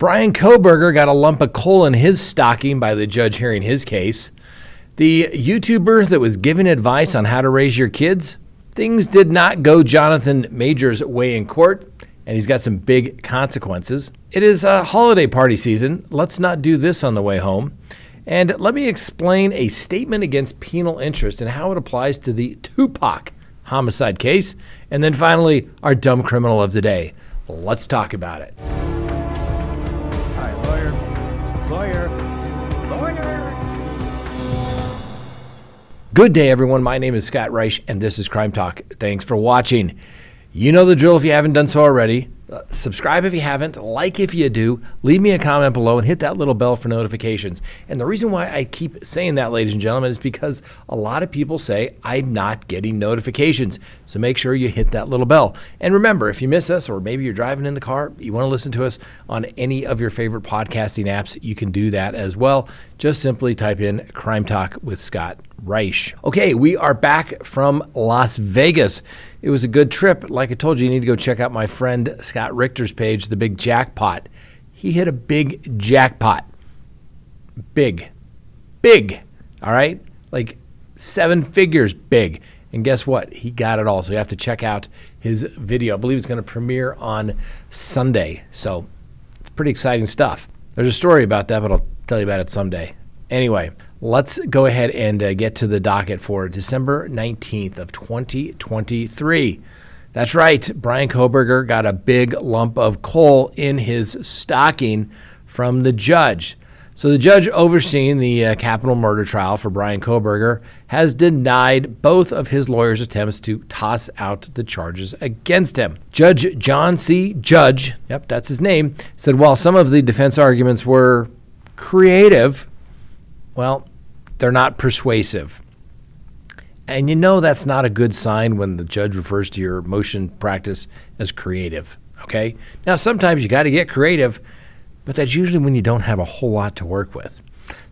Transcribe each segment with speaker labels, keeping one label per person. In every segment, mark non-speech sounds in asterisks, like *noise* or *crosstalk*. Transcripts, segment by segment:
Speaker 1: Bryan Kohberger got a lump of coal in his stocking by the judge hearing his case. The YouTuber that was giving advice on how to raise your kids, things did not go Jonathan Majors' way in court, and he's got some big consequences. It is a holiday party season. Let's not do this on the way home. And let me explain a statement against penal interest and how it applies to the Tupac homicide case. And then finally, our dumb criminal of the day. Let's talk about it. Good day, everyone. My name is Scott Reich, and this is Crime Talk. Thanks for watching. You know the drill if you haven't done so already. Uh, subscribe if you haven't, like if you do, leave me a comment below and hit that little bell for notifications. And the reason why I keep saying that, ladies and gentlemen, is because a lot of people say I'm not getting notifications. So make sure you hit that little bell. And remember, if you miss us, or maybe you're driving in the car, you want to listen to us on any of your favorite podcasting apps, you can do that as well. Just simply type in Crime Talk with Scott Reich. Okay, we are back from Las Vegas. It was a good trip. Like I told you, you need to go check out my friend Scott Richter's page, The Big Jackpot. He hit a big jackpot. Big. Big. All right? Like seven figures big. And guess what? He got it all. So you have to check out his video. I believe it's going to premiere on Sunday. So it's pretty exciting stuff. There's a story about that, but I'll tell you about it someday. Anyway, let's go ahead and uh, get to the docket for December 19th of 2023. That's right. Bryan Kohberger got a big lump of coal in his stocking from the judge. So the judge overseeing the uh, capital murder trial for Bryan Kohberger has denied both of his lawyers' attempts to toss out the charges against him. Judge John C. Judge, yep, that's his name, said while some of the defense arguments were creative, well, they're not persuasive. And you know that's not a good sign when the judge refers to your motion practice as creative. Okay? Now, sometimes you got to get creative, but that's usually when you don't have a whole lot to work with.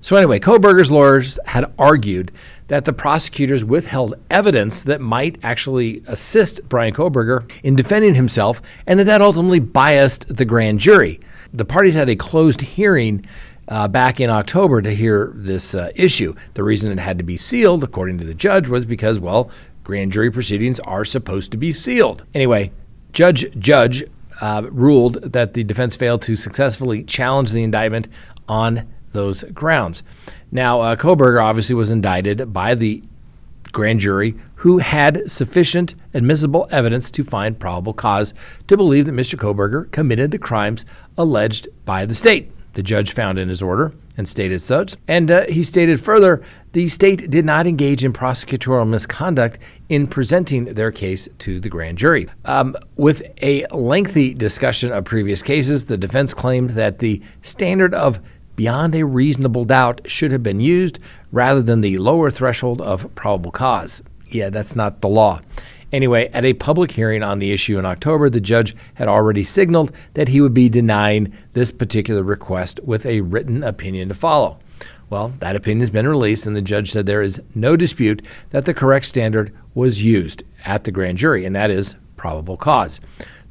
Speaker 1: So, anyway, Kohberger's lawyers had argued that the prosecutors withheld evidence that might actually assist Bryan Kohberger in defending himself, and that that ultimately biased the grand jury. The parties had a closed hearing uh, back in October to hear this uh, issue. The reason it had to be sealed, according to the judge, was because, well, grand jury proceedings are supposed to be sealed. Anyway, Judge Judge uh, ruled that the defense failed to successfully challenge the indictment on those grounds. Now, uh, Kohberger obviously was indicted by the grand jury who had sufficient admissible evidence to find probable cause to believe that Mr. Kohberger committed the crimes alleged by the state the judge found in his order and stated such. And uh, he stated further the state did not engage in prosecutorial misconduct in presenting their case to the grand jury. Um, with a lengthy discussion of previous cases, the defense claimed that the standard of beyond a reasonable doubt should have been used rather than the lower threshold of probable cause. Yeah, that's not the law. Anyway, at a public hearing on the issue in October, the judge had already signaled that he would be denying this particular request with a written opinion to follow. Well, that opinion has been released, and the judge said there is no dispute that the correct standard was used at the grand jury, and that is probable cause.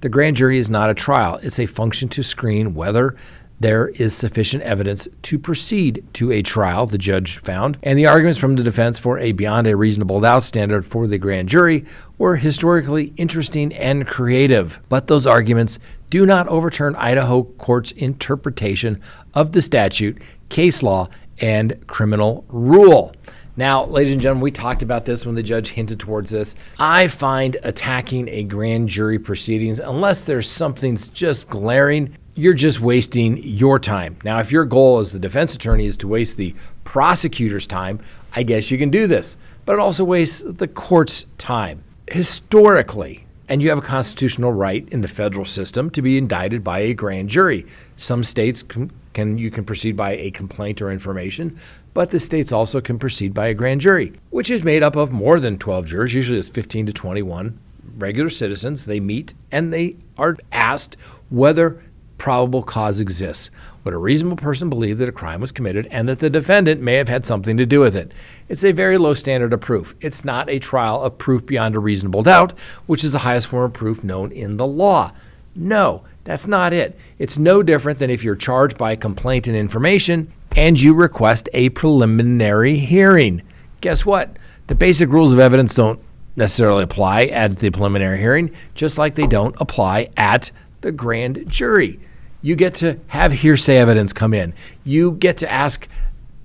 Speaker 1: The grand jury is not a trial, it's a function to screen whether there is sufficient evidence to proceed to a trial, the judge found, and the arguments from the defense for a beyond a reasonable doubt standard for the grand jury were historically interesting and creative. But those arguments do not overturn Idaho court's interpretation of the statute, case law, and criminal rule. Now, ladies and gentlemen, we talked about this when the judge hinted towards this. I find attacking a grand jury proceedings, unless there's something just glaring, you're just wasting your time. Now, if your goal as the defense attorney is to waste the prosecutor's time, I guess you can do this. But it also wastes the court's time. Historically, and you have a constitutional right in the federal system to be indicted by a grand jury. Some states can, can, you can proceed by a complaint or information, but the states also can proceed by a grand jury, which is made up of more than 12 jurors. Usually it's 15 to 21 regular citizens. They meet and they are asked whether probable cause exists. Would a reasonable person believe that a crime was committed and that the defendant may have had something to do with it? It's a very low standard of proof. It's not a trial of proof beyond a reasonable doubt, which is the highest form of proof known in the law. No, That's not it. It's no different than if you're charged by complaint and information and you request a preliminary hearing. Guess what? The basic rules of evidence don't necessarily apply at the preliminary hearing, just like they don't apply at the grand jury. You get to have hearsay evidence come in. You get to ask,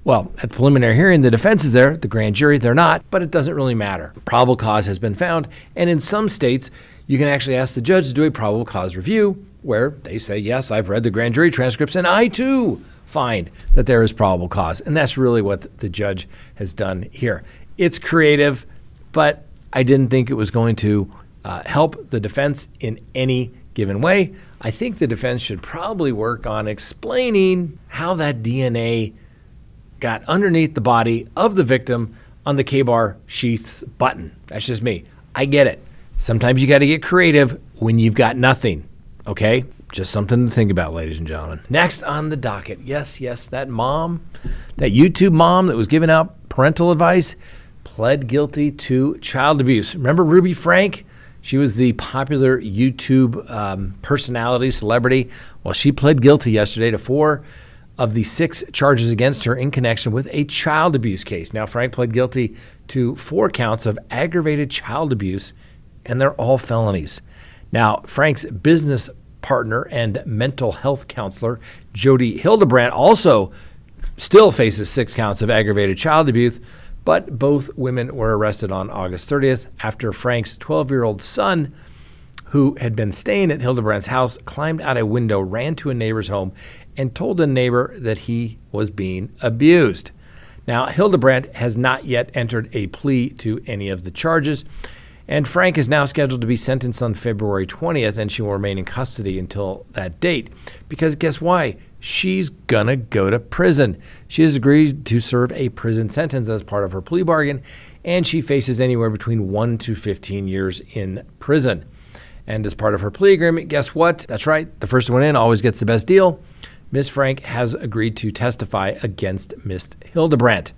Speaker 1: well, at the preliminary hearing, the defense is there, the grand jury, they're not, but it doesn't really matter. Probable cause has been found, and in some states, you can actually ask the judge to do a probable cause review where they say, Yes, I've read the grand jury transcripts, and I too find that there is probable cause. And that's really what the judge has done here. It's creative, but I didn't think it was going to uh, help the defense in any given way. I think the defense should probably work on explaining how that DNA got underneath the body of the victim on the Ka-Bar sheath's button. That's just me. I get it. Sometimes you got to get creative when you've got nothing. Okay? Just something to think about, ladies and gentlemen. Next on the docket. Yes, yes, that mom, that YouTube mom that was giving out parental advice, pled guilty to child abuse. Remember Ruby Frank? She was the popular YouTube um, personality, celebrity. Well, she pled guilty yesterday to four of the six charges against her in connection with a child abuse case. Now, Frank pled guilty to four counts of aggravated child abuse, and they're all felonies. Now, Frank's business partner and mental health counselor, Jodi Hildebrandt, also still faces six counts of aggravated child abuse but both women were arrested on August 30th after Frank's 12 year old son, who had been staying at Hildebrandt's house, climbed out a window, ran to a neighbor's home, and told a neighbor that he was being abused. Now, Hildebrandt has not yet entered a plea to any of the charges, and Frank is now scheduled to be sentenced on February 20th, and she will remain in custody until that date. Because guess why? She's going to go to prison. She has agreed to serve a prison sentence as part of her plea bargain, and she faces anywhere between 1 to 15 years in prison. And as part of her plea agreement, guess what? That's right, the first one in always gets the best deal. Miss Frank has agreed to testify against Miss Hildebrandt.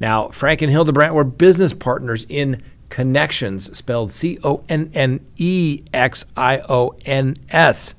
Speaker 1: Now, Frank and Hildebrandt were business partners in Connexions, spelled C O N N E X I O N S.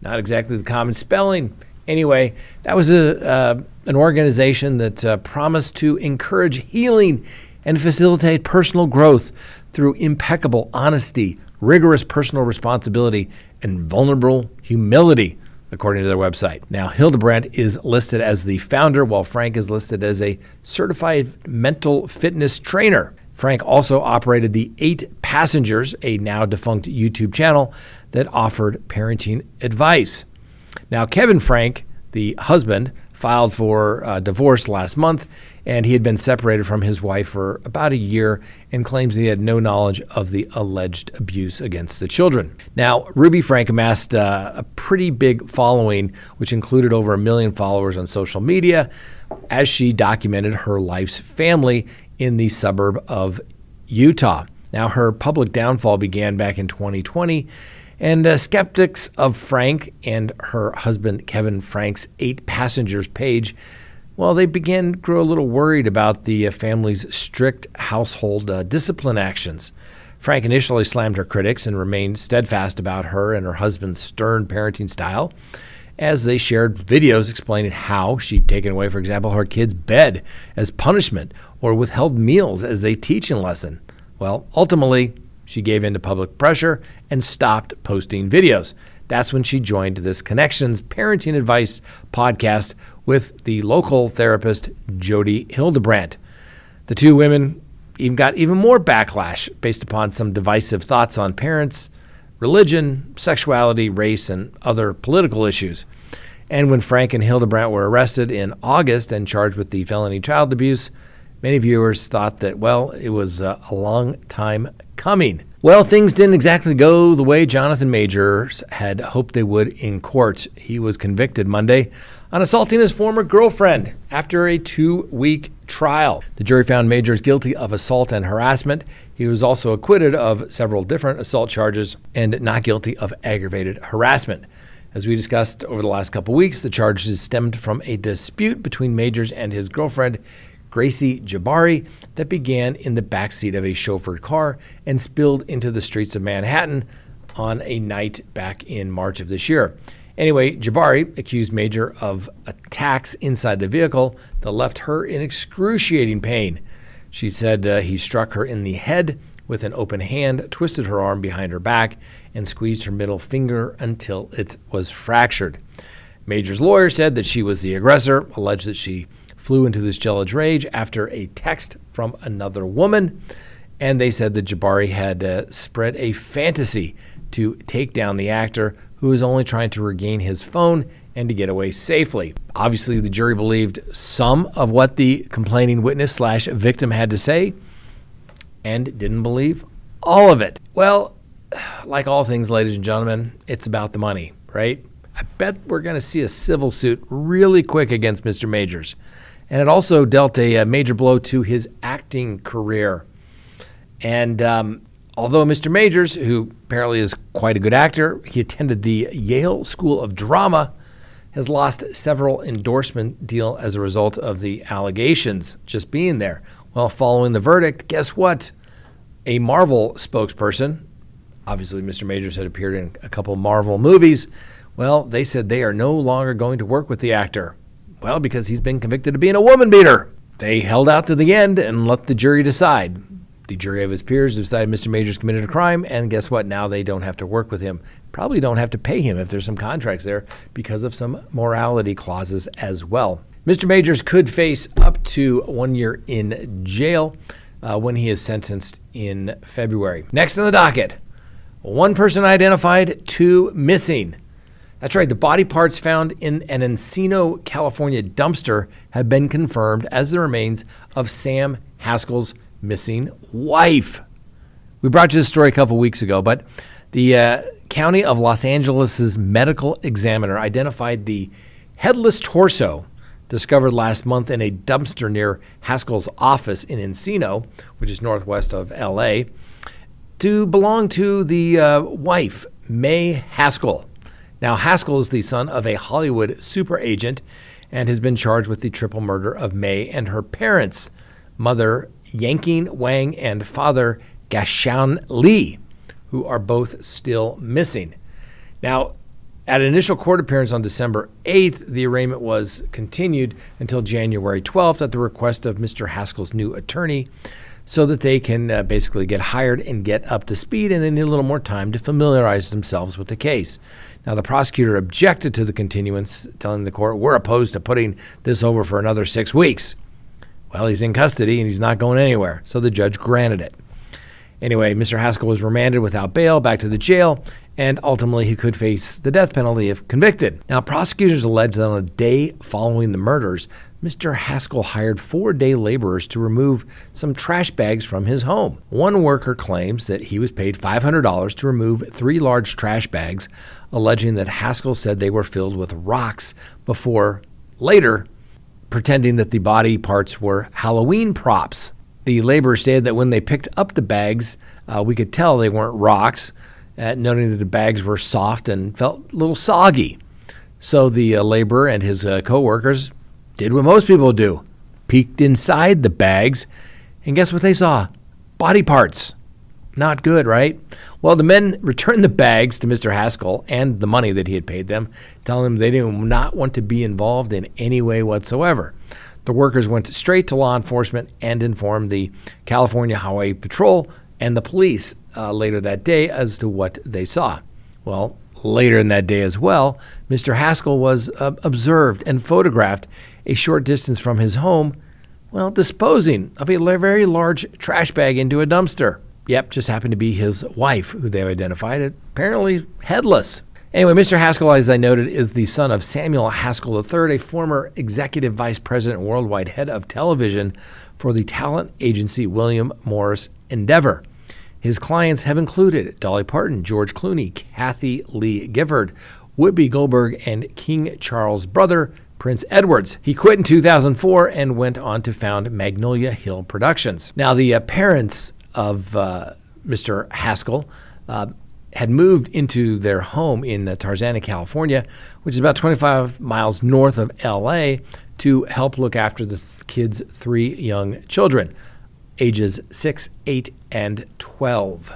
Speaker 1: Not exactly the common spelling. Anyway, that was a, uh, an organization that uh, promised to encourage healing and facilitate personal growth through impeccable honesty, rigorous personal responsibility, and vulnerable humility, according to their website. Now, Hildebrandt is listed as the founder, while Frank is listed as a certified mental fitness trainer. Frank also operated the Eight Passengers, a now defunct YouTube channel that offered parenting advice. Now, Kevin Frank, the husband, filed for uh, divorce last month, and he had been separated from his wife for about a year and claims he had no knowledge of the alleged abuse against the children. Now, Ruby Frank amassed uh, a pretty big following, which included over a million followers on social media, as she documented her life's family in the suburb of Utah. Now, her public downfall began back in 2020 and uh, skeptics of Frank and her husband Kevin Frank's eight passengers page, well, they began to grow a little worried about the uh, family's strict household uh, discipline actions. Frank initially slammed her critics and remained steadfast about her and her husband's stern parenting style as they shared videos explaining how she'd taken away, for example, her kid's bed as punishment or withheld meals as a teaching lesson. Well, ultimately, she gave in to public pressure and stopped posting videos. That's when she joined this Connexions Parenting Advice podcast with the local therapist Jodi Hildebrandt. The two women even got even more backlash based upon some divisive thoughts on parents, religion, sexuality, race, and other political issues. And when Frank and Hildebrandt were arrested in August and charged with the felony child abuse, many viewers thought that, well, it was uh, a long time coming. Well, things didn't exactly go the way Jonathan Majors had hoped they would in court. He was convicted Monday on assaulting his former girlfriend after a two week trial. The jury found Majors guilty of assault and harassment. He was also acquitted of several different assault charges and not guilty of aggravated harassment. As we discussed over the last couple weeks, the charges stemmed from a dispute between Majors and his girlfriend, Gracie Jabbari that began in the backseat of a chauffeured car and spilled into the streets of Manhattan on a night back in March of this year. Anyway, Jabbari accused Major of attacks inside the vehicle that left her in excruciating pain. She said uh, he struck her in the head with an open hand, twisted her arm behind her back, and squeezed her middle finger until it was fractured. Major's lawyer said that she was the aggressor, alleged that she flew into this jealous rage after a text from another woman, and they said that Jabbari had uh, spread a fantasy to take down the actor who was only trying to regain his phone and to get away safely. Obviously, the jury believed some of what the complaining witness slash victim had to say and didn't believe all of it. Well, like all things, ladies and gentlemen, it's about the money, right? I bet we're going to see a civil suit really quick against Mr. Majors. And it also dealt a, a major blow to his acting career. And um, although Mr. Majors, who apparently is quite a good actor, he attended the Yale School of Drama, has lost several endorsement deal as a result of the allegations just being there. Well, following the verdict, guess what? A Marvel spokesperson, obviously Mr. Majors had appeared in a couple Marvel movies. Well, they said they are no longer going to work with the actor. Well, because he's been convicted of being a woman beater. They held out to the end and let the jury decide. The jury of his peers decided Mr. Majors committed a crime, and guess what? Now they don't have to work with him. Probably don't have to pay him if there's some contracts there because of some morality clauses as well. Mr. Majors could face up to one year in jail uh, when he is sentenced in February. Next on the docket one person identified, two missing. That's right, the body parts found in an Encino, California dumpster have been confirmed as the remains of Sam Haskell's missing wife. We brought you this story a couple weeks ago, but the uh, County of Los Angeles' medical examiner identified the headless torso discovered last month in a dumpster near Haskell's office in Encino, which is northwest of LA, to belong to the uh, wife, May Haskell. Now, Haskell is the son of a Hollywood super agent and has been charged with the triple murder of May and her parents, mother Yanqing Wang and father Gaoshan Li, who are both still missing. Now, at an initial court appearance on December 8th, the arraignment was continued until January 12th at the request of Mr. Haskell's new attorney so that they can uh, basically get hired and get up to speed and they need a little more time to familiarize themselves with the case. Now, the prosecutor objected to the continuance, telling the court, We're opposed to putting this over for another six weeks. Well, he's in custody and he's not going anywhere, so the judge granted it. Anyway, Mr. Haskell was remanded without bail back to the jail, and ultimately he could face the death penalty if convicted. Now, prosecutors allege that on the day following the murders, Mr. Haskell hired four day laborers to remove some trash bags from his home. One worker claims that he was paid $500 to remove three large trash bags, alleging that Haskell said they were filled with rocks before later pretending that the body parts were Halloween props. The laborers stated that when they picked up the bags, uh, we could tell they weren't rocks, uh, noting that the bags were soft and felt a little soggy. So the uh, laborer and his uh, co-workers did what most people do: peeked inside the bags, and guess what they saw? Body parts. Not good, right? Well, the men returned the bags to Mr. Haskell and the money that he had paid them, telling them they did not want to be involved in any way whatsoever. The workers went straight to law enforcement and informed the California Highway Patrol and the police uh, later that day as to what they saw. Well, later in that day as well, Mr. Haskell was uh, observed and photographed a short distance from his home, well, disposing of a very large trash bag into a dumpster. Yep, just happened to be his wife, who they've identified, apparently headless. Anyway, Mr. Haskell, as I noted, is the son of Samuel Haskell III, a former executive vice president, worldwide head of television for the talent agency William Morris Endeavor. His clients have included Dolly Parton, George Clooney, Kathie Lee Gifford, Whoopi Goldberg, and King Charles' brother, Prince Edwards. He quit in 2004 and went on to found Magnolia Hill Productions. Now, the uh, parents of uh, Mr. Haskell uh, had moved into their home in uh, Tarzana, California, which is about 25 miles north of LA, to help look after the th- kids' three young children, ages 6, 8, and 12.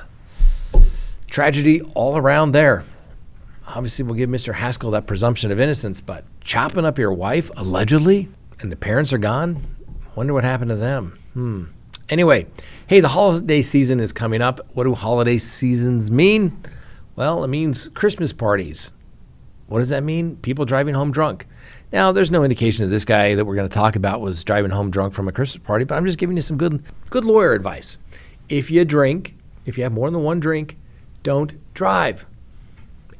Speaker 1: Tragedy all around there. Obviously, we'll give Mr. Haskell that presumption of innocence, but chopping up your wife, allegedly, and the parents are gone? Wonder what happened to them. Hmm. Anyway, hey, the holiday season is coming up. What do holiday seasons mean? Well, it means Christmas parties. What does that mean? People driving home drunk. Now, there's no indication that this guy that we're going to talk about was driving home drunk from a Christmas party, but I'm just giving you some good, good lawyer advice. If you drink, if you have more than one drink, don't drive.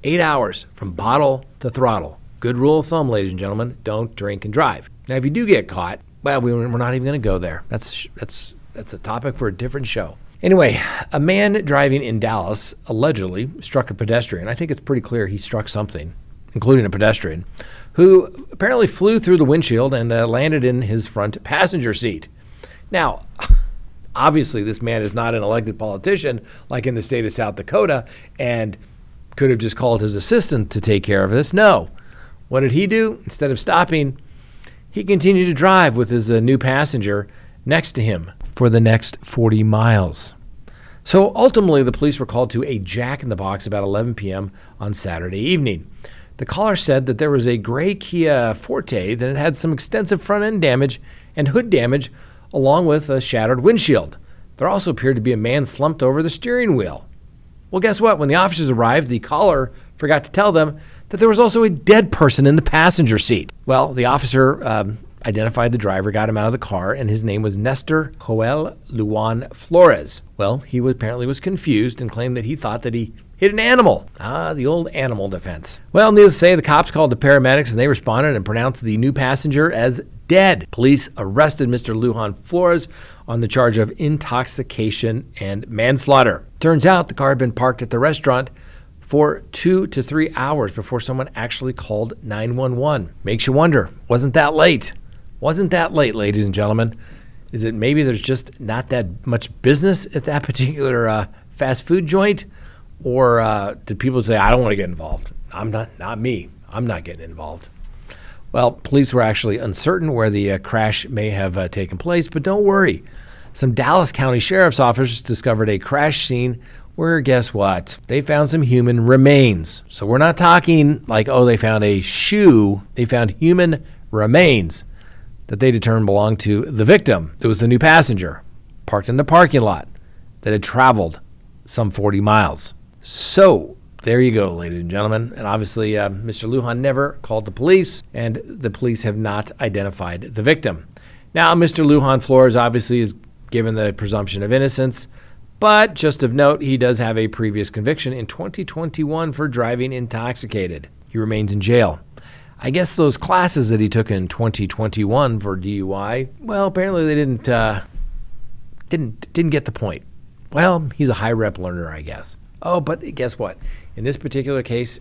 Speaker 1: Eight hours from bottle to throttle. Good rule of thumb, ladies and gentlemen. Don't drink and drive. Now, if you do get caught, well, we, we're not even going to go there. That's that's that's a topic for a different show. Anyway, a man driving in Dallas allegedly struck a pedestrian. I think it's pretty clear he struck something, including a pedestrian, who apparently flew through the windshield and uh, landed in his front passenger seat. Now, *laughs* obviously, this man is not an elected politician like in the state of South Dakota and could have just called his assistant to take care of this. No. What did he do? Instead of stopping, he continued to drive with his uh, new passenger next to him for the next 40 miles. So ultimately, the police were called to a jack in the box about 11 p.m. on Saturday evening. The caller said that there was a gray Kia Forte that had some extensive front end damage and hood damage, along with a shattered windshield. There also appeared to be a man slumped over the steering wheel. Well, guess what? When the officers arrived, the caller forgot to tell them that there was also a dead person in the passenger seat. Well, the officer um, identified the driver, got him out of the car, and his name was Nestor Joel Lujan Flores. Well, he was, apparently was confused and claimed that he thought that he hit an animal. Ah, the old animal defense. Well, needless to say, the cops called the paramedics and they responded and pronounced the new passenger as dead. Police arrested Mr. Lujan Flores on the charge of intoxication and manslaughter. Turns out the car had been parked at the restaurant for two to three hours before someone actually called 911. Makes you wonder, wasn't that late? Wasn't that late, ladies and gentlemen? Is it maybe there's just not that much business at that *laughs* particular uh, fast food joint? Or uh, did people say, I don't want to get involved? I'm not, not me. I'm not getting involved. Well, police were actually uncertain where the uh, crash may have uh, taken place, but don't worry. Some Dallas County Sheriff's officers discovered a crash scene where, guess what? They found some human remains. So we're not talking like, oh, they found a shoe. They found human remains that they determined belonged to the victim. It was the new passenger parked in the parking lot that had traveled some 40 miles. So there you go, ladies and gentlemen. And obviously, uh, Mr. Lujan never called the police, and the police have not identified the victim. Now, Mr. Lujan Flores obviously is given the presumption of innocence, but just of note, he does have a previous conviction in 2021 for driving intoxicated. He remains in jail. I guess those classes that he took in 2021 for DUI, well, apparently they didn't uh, didn't didn't get the point. Well, he's a high rep learner, I guess. Oh, but guess what? In this particular case,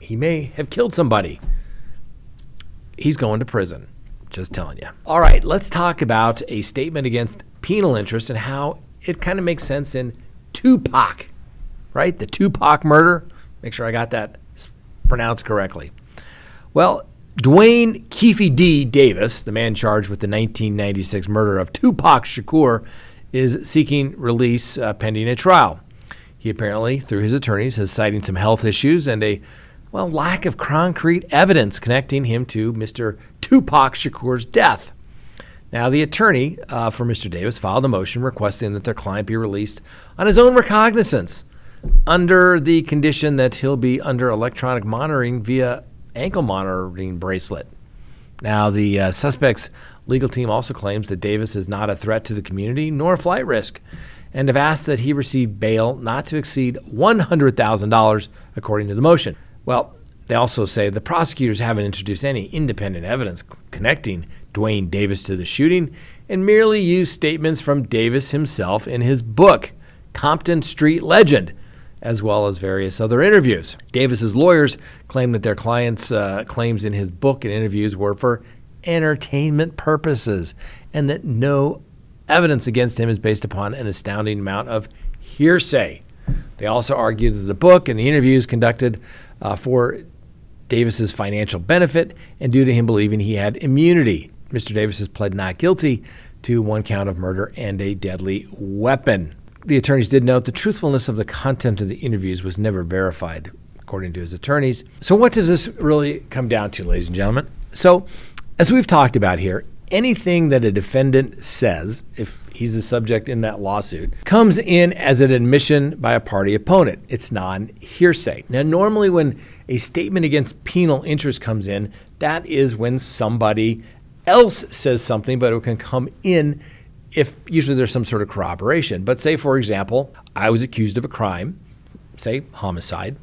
Speaker 1: he may have killed somebody. He's going to prison. Just telling you. All right, let's talk about a statement against penal interest and how it kind of makes sense in Tupac, right? The Tupac murder. Make sure I got that pronounced correctly. Well, Duane Keffe D. Davis, the man charged with the 1996 murder of Tupac Shakur, is seeking release uh, pending a trial. He apparently, through his attorneys, is citing some health issues and a well lack of concrete evidence connecting him to Mr. Tupac Shakur's death. Now, the attorney uh, for Mr. Davis filed a motion requesting that their client be released on his own recognizance under the condition that he'll be under electronic monitoring via ankle monitoring bracelet. Now, the uh, suspect's legal team also claims that Davis is not a threat to the community nor a flight risk and have asked that he receive bail not to exceed $100,000, according to the motion. Well, they also say the prosecutors haven't introduced any independent evidence connecting Duane Davis to the shooting and merely used statements from Davis himself in his book, Compton Street Legend, as well as various other interviews. Davis's lawyers claim that their client's uh, claims in his book and interviews were for entertainment purposes and that no evidence against him is based upon an astounding amount of hearsay. They also argue that the book and the interviews conducted uh, for Davis's financial benefit and due to him believing he had immunity. Mr. Davis has pled not guilty to one count of murder and a deadly weapon. The attorneys did note the truthfulness of the content of the interviews was never verified, according to his attorneys. So, what does this really come down to, ladies and gentlemen? So, as we've talked about here, anything that a defendant says, if he's the subject in that lawsuit, comes in as an admission by a party opponent. It's non hearsay. Now, normally when a statement against penal interest comes in, that is when somebody else says something, but it can come in if usually there's some sort of corroboration. But say, for example, I was accused of a crime, say homicide,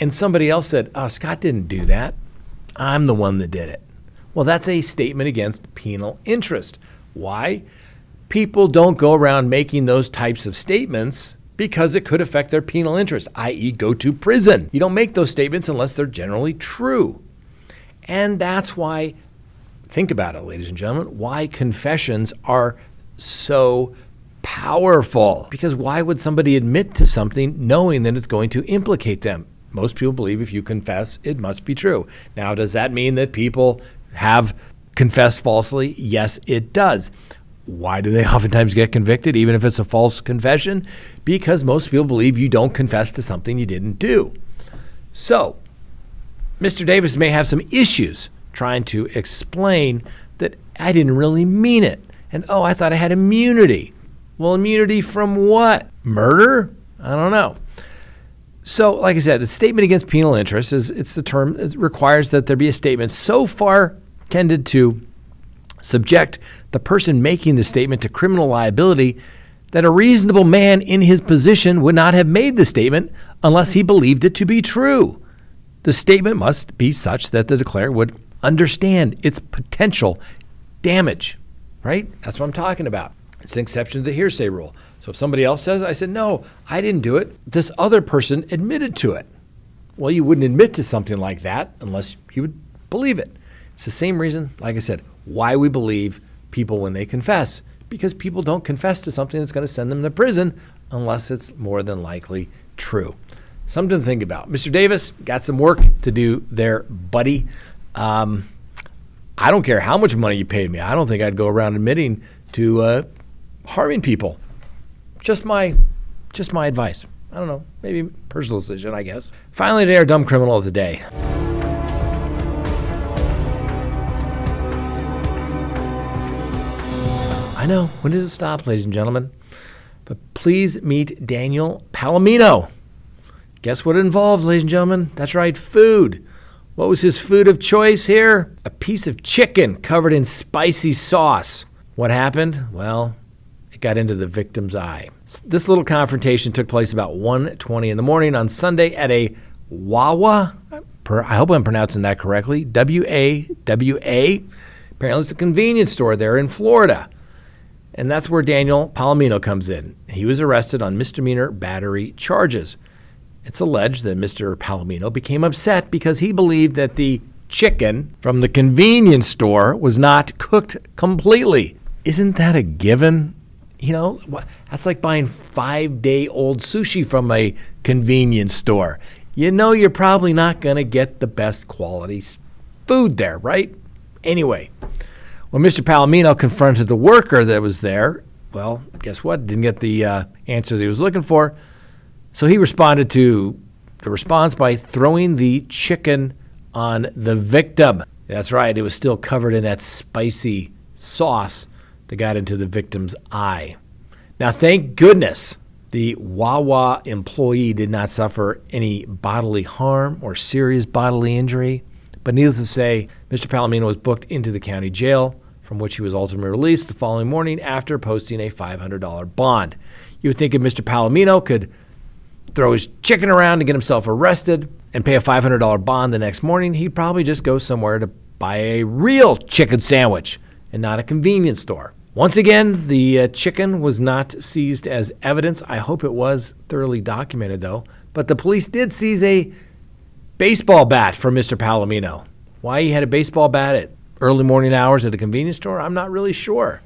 Speaker 1: and somebody else said, Oh, Scott didn't do that. I'm the one that did it. Well, that's a statement against penal interest. Why? People don't go around making those types of statements because it could affect their penal interest, i.e., go to prison. You don't make those statements unless they're generally true. And that's why, think about it, ladies and gentlemen, why confessions are so powerful. Because why would somebody admit to something knowing that it's going to implicate them? Most people believe if you confess, it must be true. Now, does that mean that people have confessed falsely? Yes, it does. Why do they *laughs* oftentimes get convicted, even if it's a false confession? Because most people believe you don't confess to something you didn't do. So, Mr. Davis may have some issues trying to explain that I didn't really mean it. And oh, I thought I had immunity. Well, immunity from what? Murder? I don't know. So, like I said, the statement against penal interest is it's the term it requires that there be a statement so far tended to subject the person making the statement to criminal liability that a reasonable man in his position would not have made the statement unless he believed it to be true. The statement must be such that the declarant would understand its potential damage, right? That's what I'm talking about. It's an exception to the hearsay rule. So if somebody else says, I said, no, I didn't do it, this other person admitted to it. Well, you wouldn't admit to something like that unless you would believe it. It's the same reason, like I said, why we believe people when they confess. Because people don't confess to something that's going to send them to prison unless it's more than likely true. Something to think about. Mr. Davis got some work to do there, buddy. Um, I don't care how much money you paid me. I don't think I'd go around admitting to uh, harming people. Just my, just my advice. I don't know. Maybe personal decision, I guess. Finally, today, our dumb criminal of the day. I know. When does it stop, ladies and gentlemen? But please meet Daniel Palomino. Guess what it involves, ladies and gentlemen? That's right, food. What was his food of choice here? A piece of chicken covered in spicy sauce. What happened? Well, it got into the victim's eye. This little confrontation took place about 1:20 in the morning on Sunday at a Wawa. I hope I'm pronouncing that correctly. W A W A. Apparently, it's a convenience store there in Florida. And that's where Daniel Palomino comes in. He was arrested on misdemeanor battery charges. It's alleged that Mr. Palomino became upset because he believed that the chicken from the convenience store was not cooked completely. Isn't that a given? You know, that's like buying five day old sushi from a convenience store. You know, you're probably not going to get the best quality food there, right? Anyway, when Mr. Palomino confronted the worker that was there, well, guess what? Didn't get the uh, answer that he was looking for. So he responded to the response by throwing the chicken on the victim. That's right, it was still covered in that spicy sauce that got into the victim's eye. Now, thank goodness the Wawa employee did not suffer any bodily harm or serious bodily injury. But needless to say, Mr. Palomino was booked into the county jail, from which he was ultimately released the following morning after posting a $500 bond. You would think if Mr. Palomino could throw his chicken around to get himself arrested and pay a $500 bond the next morning, he'd probably just go somewhere to buy a real chicken sandwich and not a convenience store. Once again, the uh, chicken was not seized as evidence. I hope it was thoroughly documented, though. But the police did seize a baseball bat from Mr. Palomino. Why he had a baseball bat at early morning hours at a convenience store, I'm not really sure.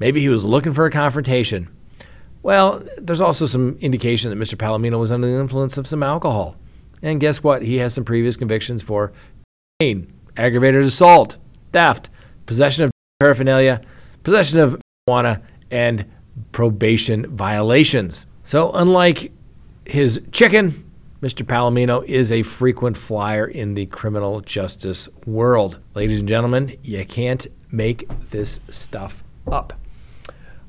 Speaker 1: Maybe he was looking for a confrontation. Well, there's also some indication that Mr. Palomino was under the influence of some alcohol. And guess what? He has some previous convictions for pain, aggravated assault, theft, possession of paraphernalia, possession of marijuana, and probation violations. So, unlike his chicken, Mr. Palomino is a frequent flyer in the criminal justice world. Ladies and gentlemen, you can't make this stuff up.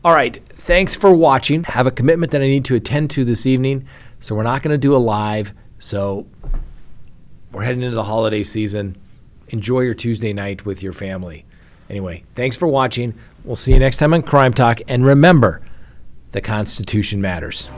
Speaker 1: All right, thanks for watching. Have a commitment that I need to attend to this evening, so we're not going to do a live. So, we're heading into the holiday season. Enjoy your Tuesday night with your family. Anyway, thanks for watching. We'll see you next time on Crime Talk. And remember, the Constitution matters.